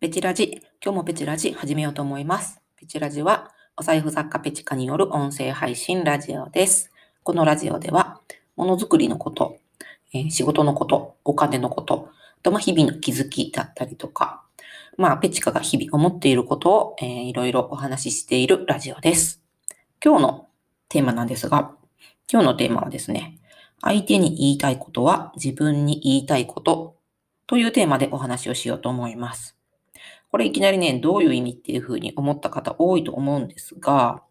ペチラジ、今日もペチラジ始めようと思います。ペチラジは、お財布作家ペチカによる音声配信ラジオです。このラジオでは、ものづくりのこと、えー仕事のこと、お金のこと、あとま日々の気づきだったりとか、まあ、ペチカが日々思っていることを、えーいろいろお話ししているラジオです。今日のテーマなんですが、今日のテーマはですね、相手に言いたいことは自分に言いたいことというテーマでお話をしようと思います。これいきなりね、どういう意味っていうふうに思った方多いと思うんですが、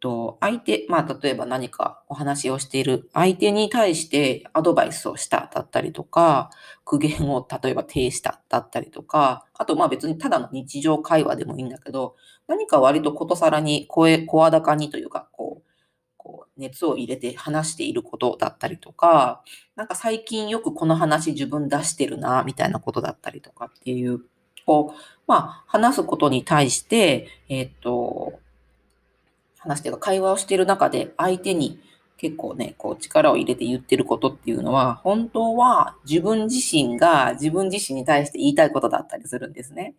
と相手、まあ例えば何かお話をしている相手に対してアドバイスをしただったりとか、苦言を例えば呈しただったりとか、あとまあ別にただの日常会話でもいいんだけど、何か割とことさらに声、声高にというか、こう、こう熱を入れて話していることだったりとか、なんか最近よくこの話自分出してるな、みたいなことだったりとかっていう、こう、まあ、話すことに対して、えっ、と、話していうか会話をしている中で相手に結構ね、こう力を入れて言ってることっていうのは、本当は自分自身が自分自身に対して言いたいことだったりするんですね。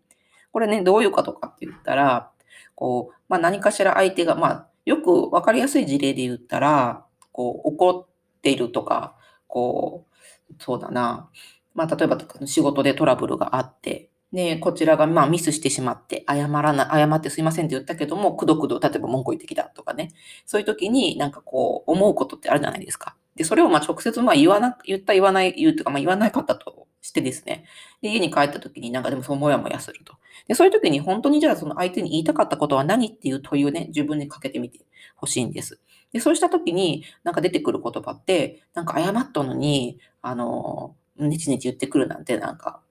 これね、どういうことかって言ったら、こう、まあ何かしら相手が、まあよくわかりやすい事例で言ったら、こう怒っているとか、こう、そうだな、まあ例えば仕事でトラブルがあって、で、こちらがまあミスしてしまって、謝らな、謝ってすいませんって言ったけども、くどくど、例えば文句言ってきたとかね。そういう時になんかこう、思うことってあるじゃないですか。で、それをまあ直接まあ言わな、言った言わない、言うとか、まあ言わなかったとしてですね。で、家に帰った時になんかでもそうもやもやすると。で、そういう時に本当にじゃあその相手に言いたかったことは何っていう問いをね、自分にかけてみてほしいんです。で、そうした時になんか出てくる言葉って、なんか謝ったのに、あの、ねちねち言ってくるなんてなんか、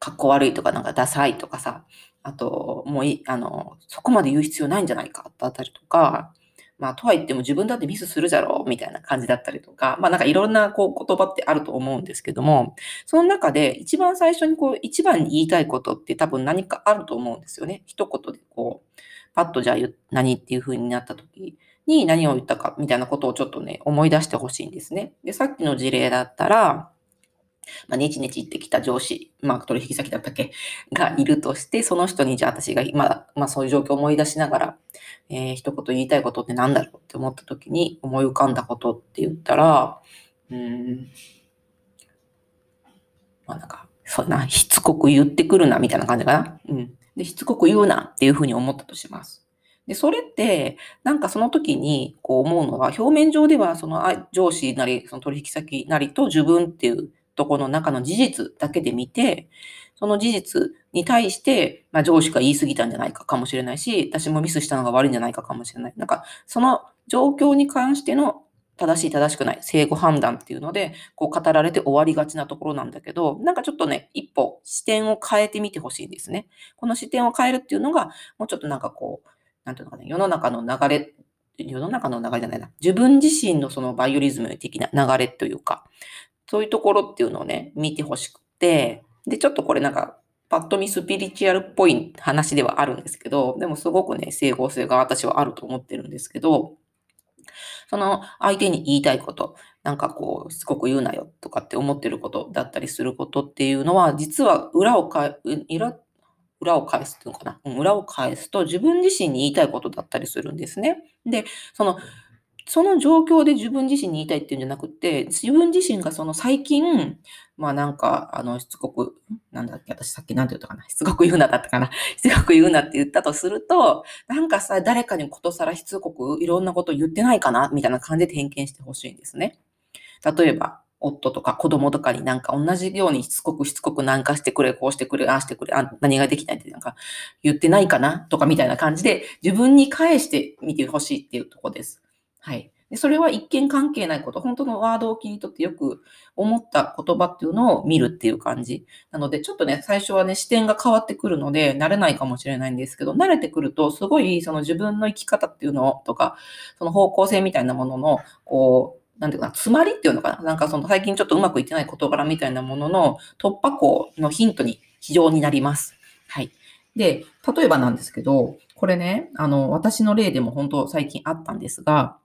かっこ悪いとか、なんかダサいとかさ、あと、もうい、あの、そこまで言う必要ないんじゃないかだったりとか、まあ、とは言っても自分だってミスするじゃろうみたいな感じだったりとか、まあなんかいろんなこう言葉ってあると思うんですけども、その中で一番最初にこう一番に言いたいことって多分何かあると思うんですよね。一言でこう、パッとじゃあ何っていう風になった時に何を言ったかみたいなことをちょっとね、思い出してほしいんですね。で、さっきの事例だったら、まあ、ネチネチ言ってきた上司、まあ、取引先だったっけ？がいるとして、その人にじゃあ私がまだ、まあそういう状況を思い出しながら、えー一言言いたいことって何だろうって思った時に思い浮かんだことって言ったら、うん、まあなんか、そうだな、しつこく言ってくるな、みたいな感じかな。うん。で、しつこく言うなっていうふうに思ったとします。で、それって、なんかその時にこう思うのは、表面上ではその上司なり、その取引先なりと自分っていうとこの中の事実だけで見て、その事実に対して、まあ、上司が言い過ぎたんじゃないかかもしれないし、私もミスしたのが悪いんじゃないかかもしれない。なんか、その状況に関しての正しい正しくない、正誤判断っていうので、こう語られて終わりがちなところなんだけど、なんかちょっとね、一歩視点を変えてみてほしいんですね。この視点を変えるっていうのが、もうちょっとなんかこう、なんていうのかな、世の中の流れ、世の中の流れじゃないな、自分自身のそのバイオリズム的な流れというか、そういうところっていうのをね、見てほしくて、で、ちょっとこれなんか、パッと見スピリチュアルっぽい話ではあるんですけど、でもすごくね、整合性が私はあると思ってるんですけど、その相手に言いたいこと、なんかこう、すごく言うなよとかって思ってることだったりすることっていうのは、実は裏をか、裏、裏を返すっていうのかな？裏を返すと自分自身に言いたいことだったりするんですね。で、その、その状況で自分自身に言いたいっていうんじゃなくて、自分自身がその最近、まあなんか、あの、しつこく、なんだっけ、私さっきなんて言ったかな、しつこく言うなだったかな、しつこく言うなって言ったとすると、なんかさ、誰かにことさらしつこくいろんなこと言ってないかな、みたいな感じで点検してほしいんですね。例えば、夫とか子供とかになんか同じようにしつこくしつこくなんかしてくれ、こうしてくれ、ああしてくれ、あ何ができないってなんか言ってないかな？とかみたいな感じで自分に返してみてほしいっていうとこです。はい。でそれは一見関係ないこと、本当のワードを切り取ってよく思った言葉っていうのを見るっていう感じ。なので、ちょっとね、最初はね、視点が変わってくるので、慣れないかもしれないんですけど、慣れてくると、すごい、その自分の生き方っていうのとか、その方向性みたいなものの、こう、なんていうかな、詰まりっていうのかななんかその最近ちょっとうまくいってない事柄みたいなものの突破口のヒントに非常になります。はい。で、例えばなんですけど、これね、あの、私の例でも本当最近あったんですが、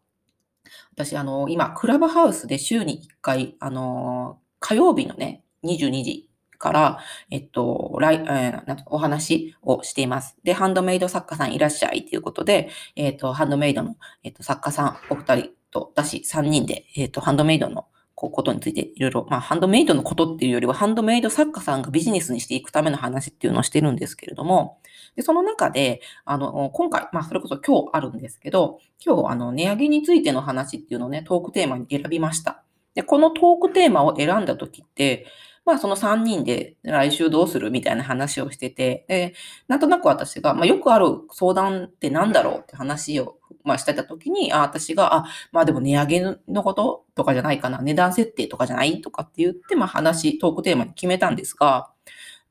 私、あの、今、クラブハウスで週に1回、あの、火曜日のね、22時から、えっと、来、えー、お話をしています。で、ハンドメイド作家さんいらっしゃいということで、えっと、ハンドメイドの、えっと、作家さんお二人と私3人で、えっと、ハンドメイドのこうことについていろいろ、まあ、ハンドメイドのことっていうよりは、ハンドメイド作家さんがビジネスにしていくための話っていうのをしてるんですけれども、で、その中で、あの、今回、まあ、それこそ今日あるんですけど、今日、あの、値上げについての話っていうのをね、トークテーマに選びました。で、このトークテーマを選んだ時って、まあその3人で来週どうするみたいな話をしてて、で、なんとなく私が、まあよくある相談って何だろうって話を、まあしてた時に、あ、私が、あ、まあでも値上げのこととかじゃないかな、値段設定とかじゃないとかって言って、まあ話、トークテーマに決めたんですが、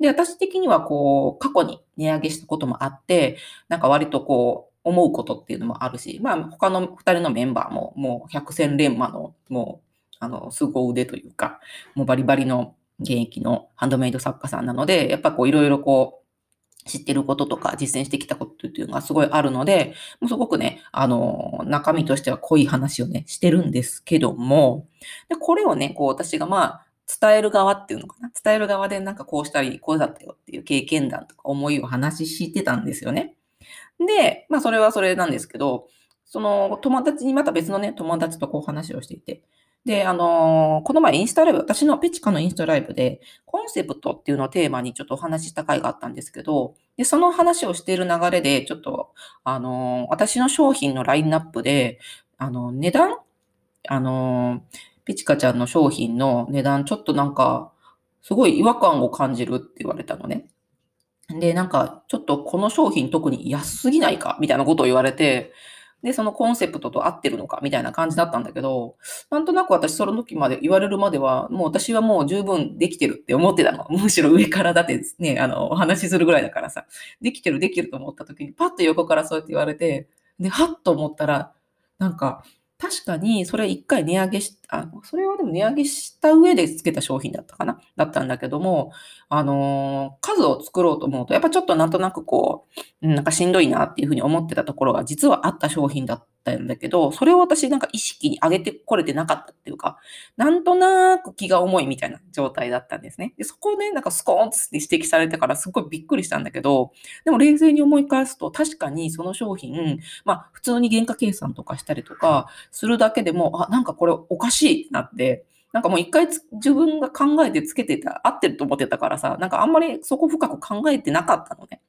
で、私的にはこう、過去に値上げしたこともあって、なんか割とこう、思うことっていうのもあるし、まあ他の2人のメンバーももう百戦錬磨の、もう、あの、凄腕というか、もうバリバリの現役のハンドメイド作家さんなので、やっぱこういろいろこう、知ってることとか実践してきたことっていうのがすごいあるので、もうすごくね、あの、中身としては濃い話をね、してるんですけども、で、これをね、こう私がまあ、伝える側っていうのかな？伝える側でなんかこうしたり、こうだったよっていう経験談とか思いを話ししてたんですよね。で、まあそれはそれなんですけど、その友達にまた別のね、友達とこう話をしていて、で、あのー、この前インスタライブ、私のペチカのインスタライブで、コンセプトっていうのをテーマにちょっとお話しした回があったんですけど、で、その話をしている流れで、ちょっと、あのー、私の商品のラインナップで、あの、値段？あのー、ペチカちゃんの商品の値段、ちょっとなんか、すごい違和感を感じるって言われたのね。で、なんか、ちょっとこの商品特に安すぎないか？みたいなことを言われて、で、そのコンセプトと合ってるのかみたいな感じだったんだけど、なんとなく私その時まで言われるまでは、もう私はもう十分できてるって思ってたの。むしろ上からだってね、あの、お話しするぐらいだからさ、できてるできると思った時に、パッと横からそうやって言われて、で、はっと思ったら、なんか、確かに、それ一回値上げし、あのそれはでも値上げした上で付けた商品だったかな？だったんだけども、あのー、数を作ろうと思うと、やっぱちょっとなんとなくこう、なんかしんどいなっていうふうに思ってたところが実はあった商品だったんだけど、それを私なんか意識に上げてこれてなかったっていうか、なんとなく気が重いみたいな状態だったんですね。で、そこでなんかスコーンって指摘されてからすごいびっくりしたんだけど、でも冷静に思い返すと確かにその商品、まあ普通に原価計算とかしたりとかするだけでも、あ、なんかこれおかしいってなって、なんかもう一回自分が考えてつけてた、合ってると思ってたからさ、なんかあんまりそこ深く考えてなかったのね。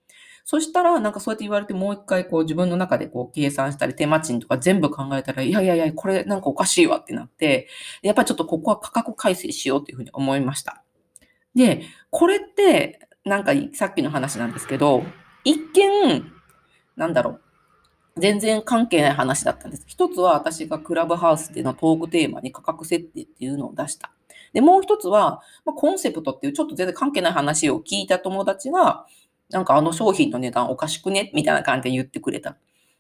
そしたら、なんかそうやって言われて、もう一回こう自分の中でこう計算したり、手間賃とか全部考えたら、いやいやいや、これなんかおかしいわってなって、やっぱりちょっとここは価格改正しようっていうふうに思いました。で、これって、なんかさっきの話なんですけど、一見、なんだろう、全然関係ない話だったんです。一つは私がクラブハウスでのトークテーマに価格設定っていうのを出した。で、もう一つは、まあ、コンセプトっていうちょっと全然関係ない話を聞いた友達が、なんかあの商品の値段おかしくねみたいな感じで言ってくれた。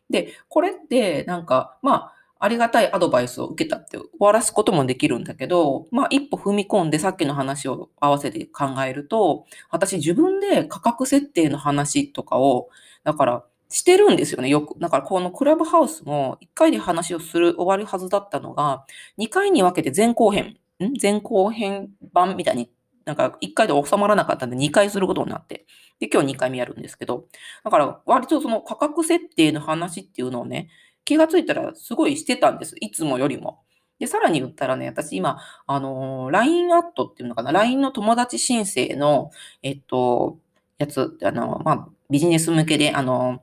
で、これってなんか、まあ、ありがたいアドバイスを受けたって終わらすこともできるんだけど、まあ一歩踏み込んでさっきの話を合わせて考えると、私自分で価格設定の話とかを、だからしてるんですよね、よく。だからこのクラブハウスも1回で話をする、終わるはずだったのが、2回に分けて前後編、ん？前後編版みたいになんか1回で収まらなかったんで2回することになって。で、今日2回目やるんですけど。だから割とその価格設定の話っていうのをね、気がついたらすごいしてたんです。いつもよりも。で、さらに言ったらね、私今、あのー、LINE アットっていうのかな、LINE の友達申請の、えっと、やつ、あの、まあ、ビジネス向けで、あの、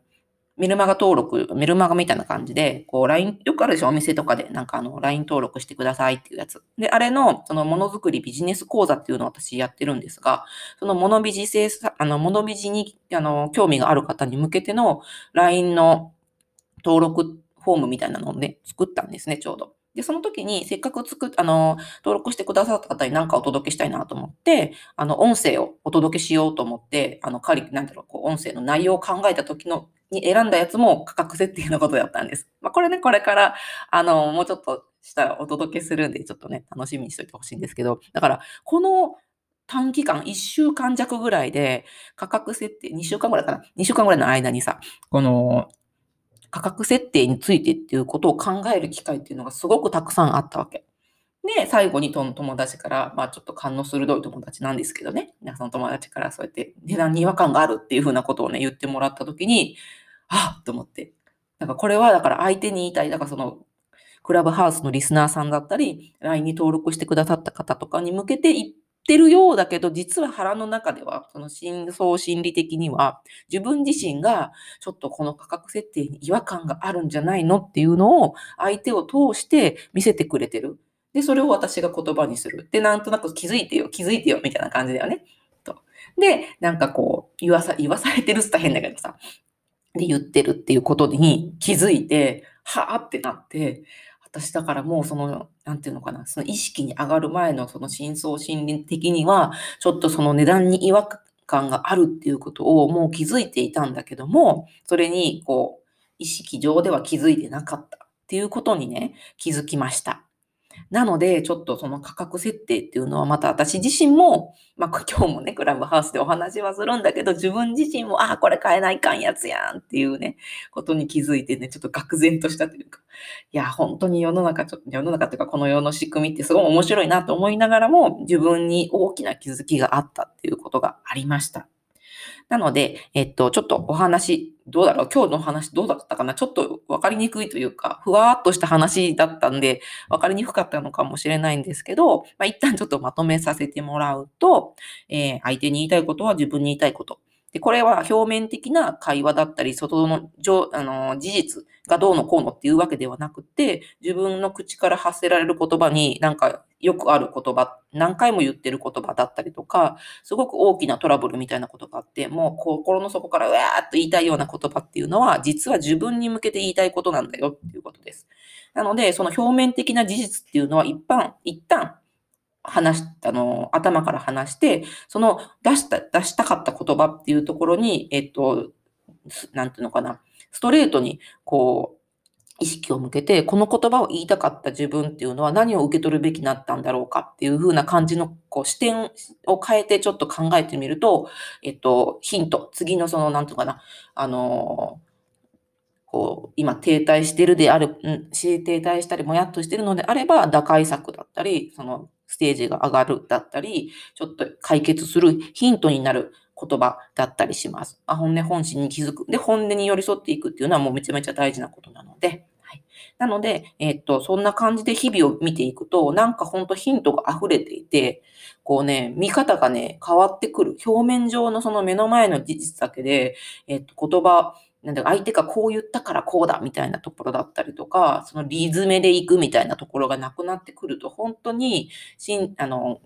メルマガ登録、メルマガみたいな感じで、こう LINE、よくあるでしょ？お店とかで、なんかあの LINE 登録してくださいっていうやつ。で、あれの、そのものづくりビジネス講座っていうのを私やってるんですが、そのものビジ制あの、ものビジに、あの、興味がある方に向けての LINE の登録フォームみたいなのをね、作ったんですね、ちょうど。で、その時にせっかく作っ、あの、登録してくださった方に何かお届けしたいなと思って、あの、音声をお届けしようと思って、あの、仮、なんだろう、こう、音声の内容を考えた時のに選んだやつも価格設定のことだったんです。まあ、これね、これから、あの、もうちょっとしたらお届けするんで、ちょっとね、楽しみにしといてほしいんですけど、だから、この短期間、1週間弱ぐらいで、価格設定、2週間ぐらいかな ?2 週間ぐらいの間にさ、この、価格設定についてっていうことを考える機会っていうのがすごくたくさんあったわけ。で、最後に友達から、まあちょっと勘の鋭い友達なんですけどね、その友達からそうやって値段に違和感があるっていうふうなことをね、言ってもらったときに、あっと思って。なんかこれはだから相手に言いたい、だからそのクラブハウスのリスナーさんだったり、LINE に登録してくださった方とかに向けて言ってるようだけど、実は腹の中では、その真相心理的には、自分自身がちょっとこの価格設定に違和感があるんじゃないのっていうのを相手を通して見せてくれてる。で、それを私が言葉にする。で、なんとなく気づいてよ、気づいてよ、みたいな感じだよね。と。で、なんかこう、言わさ、言わされてるっつったら変だけどさ、で、言ってるっていうことに気づいて、はぁってなって、私だからもうその、なんていうのかな、その意識に上がる前のその深層心理的には、ちょっとその値段に違和感があるっていうことをもう気づいていたんだけども、それにこう、意識上では気づいてなかったっていうことにね、気づきました。なので、ちょっとその価格設定っていうのはまた私自身も、まあ 今日もね、クラブハウスでお話はするんだけど、自分自身も、ああ、これ買えないかんやつやんっていうね、ことに気づいてね、ちょっと愕然としたというか、いや、本当に世の中、ちょっと世の中っていうかこの世の仕組みってすごい面白いなと思いながらも、自分に大きな気づきがあったっていうことがありました。なので、えっと、ちょっとお話、どうだろう？今日のお話どうだったかな？ちょっとわかりにくいというか、ふわーっとした話だったんで、わかりにくかったのかもしれないんですけど、まあ、一旦ちょっとまとめさせてもらうと、えー、相手に言いたいことは自分に言いたいこと。で、これは表面的な会話だったり、外のあの事実がどうのこうのっていうわけではなくて、自分の口から発せられる言葉になんかよくある言葉、何回も言ってる言葉だったりとか、すごく大きなトラブルみたいなことがあって、もう心の底からうわーっと言いたいような言葉っていうのは、実は自分に向けて言いたいことなんだよっていうことです。なので、その表面的な事実っていうのは一般、一旦話し、あの、頭から話して、その出した、出したかった言葉っていうところに、えっと、なんていうのかな、ストレートに、こう、意識を向けて、この言葉を言いたかった自分っていうのは何を受け取るべきだったんだろうかっていう風な感じのこう視点を変えてちょっと考えてみると、えっと、ヒント、次のその、なんていうかな、あのこう、今停滞してるである、うん、停滞したりもやっとしてるのであれば、打開策だったり、そのステージが上がるだったり、ちょっと解決するヒントになる言葉だったりします。あ本音本心に気づく。で、本音に寄り添っていくっていうのはもうめちゃめちゃ大事なことなので、はい、なので、えー、っと、そんな感じで日々を見ていくと、なんかほんとヒントが溢れていて、こうね、見方がね、変わってくる。表面上のその目の前の事実だけで、えー、っと、言葉、なんだ相手がこう言ったからこうだみたいなところだったりとか、そのリズメでいくみたいなところがなくなってくると、本当に、しん、あの、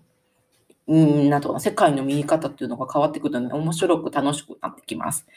うん、なんとか世界の見え方っていうのが変わってくるので、面白く楽しくなってきます。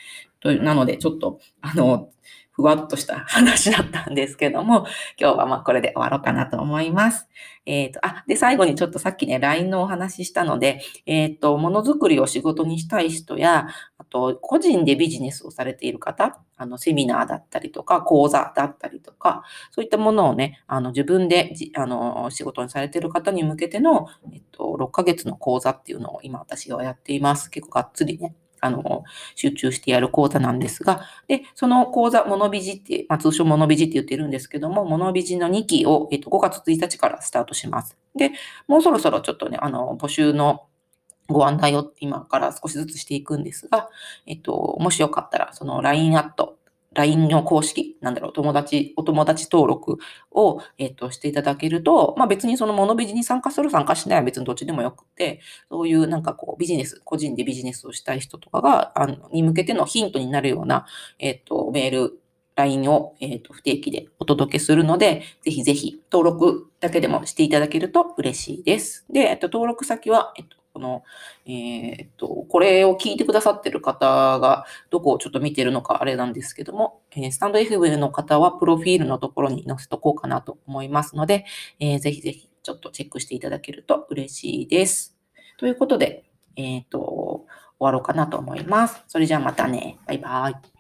というなので、ちょっと、あの、ふわっとした話だったんですけども、今日はまあこれで終わろうかなと思います。えっ、ー、と、あ、で、最後にちょっとさっきね、LINE のお話ししたので、えっ、ー、と、ものづくりを仕事にしたい人や、と、個人でビジネスをされている方、あの、セミナーだったりとか、講座だったりとか、そういったものをね、あの、自分であの、仕事にされている方に向けての、えっと、6ヶ月の講座っていうのを今私はやっています。結構がっつりね、あの、集中してやる講座なんですが、で、その講座、モノビジって、まあ、通称モノビジって言ってるんですけども、モノビジの2期を、えっと、5月1日からスタートします。で、もうそろそろちょっとね、あの、募集のご案内を今から少しずつしていくんですが、えっと、もしよかったら、その LINE アット、LINE の公式、なんだろう、友達、お友達登録を、えっ、と、していただけると、まあ別にそのモノビジに参加する参加しないは別にどっちでもよくて、そういうなんかこうビジネス、個人でビジネスをしたい人とかが、あの、に向けてのヒントになるような、えっ、と、メール、LINE を、えっ、と、不定期でお届けするので、ぜひぜひ登録だけでもしていただけると嬉しいです。で、えっ、と、登録先は、えっ、と、この、えー、っと、これを聞いてくださってる方が、どこをちょっと見てるのかあれなんですけども、えー、スタンド FM の方は、プロフィールのところに載せとこうかなと思いますので、えー、ぜひぜひ、ちょっとチェックしていただけると嬉しいです。ということで、えっ、と、終わろうかなと思います。それじゃあまたね。バイバイ。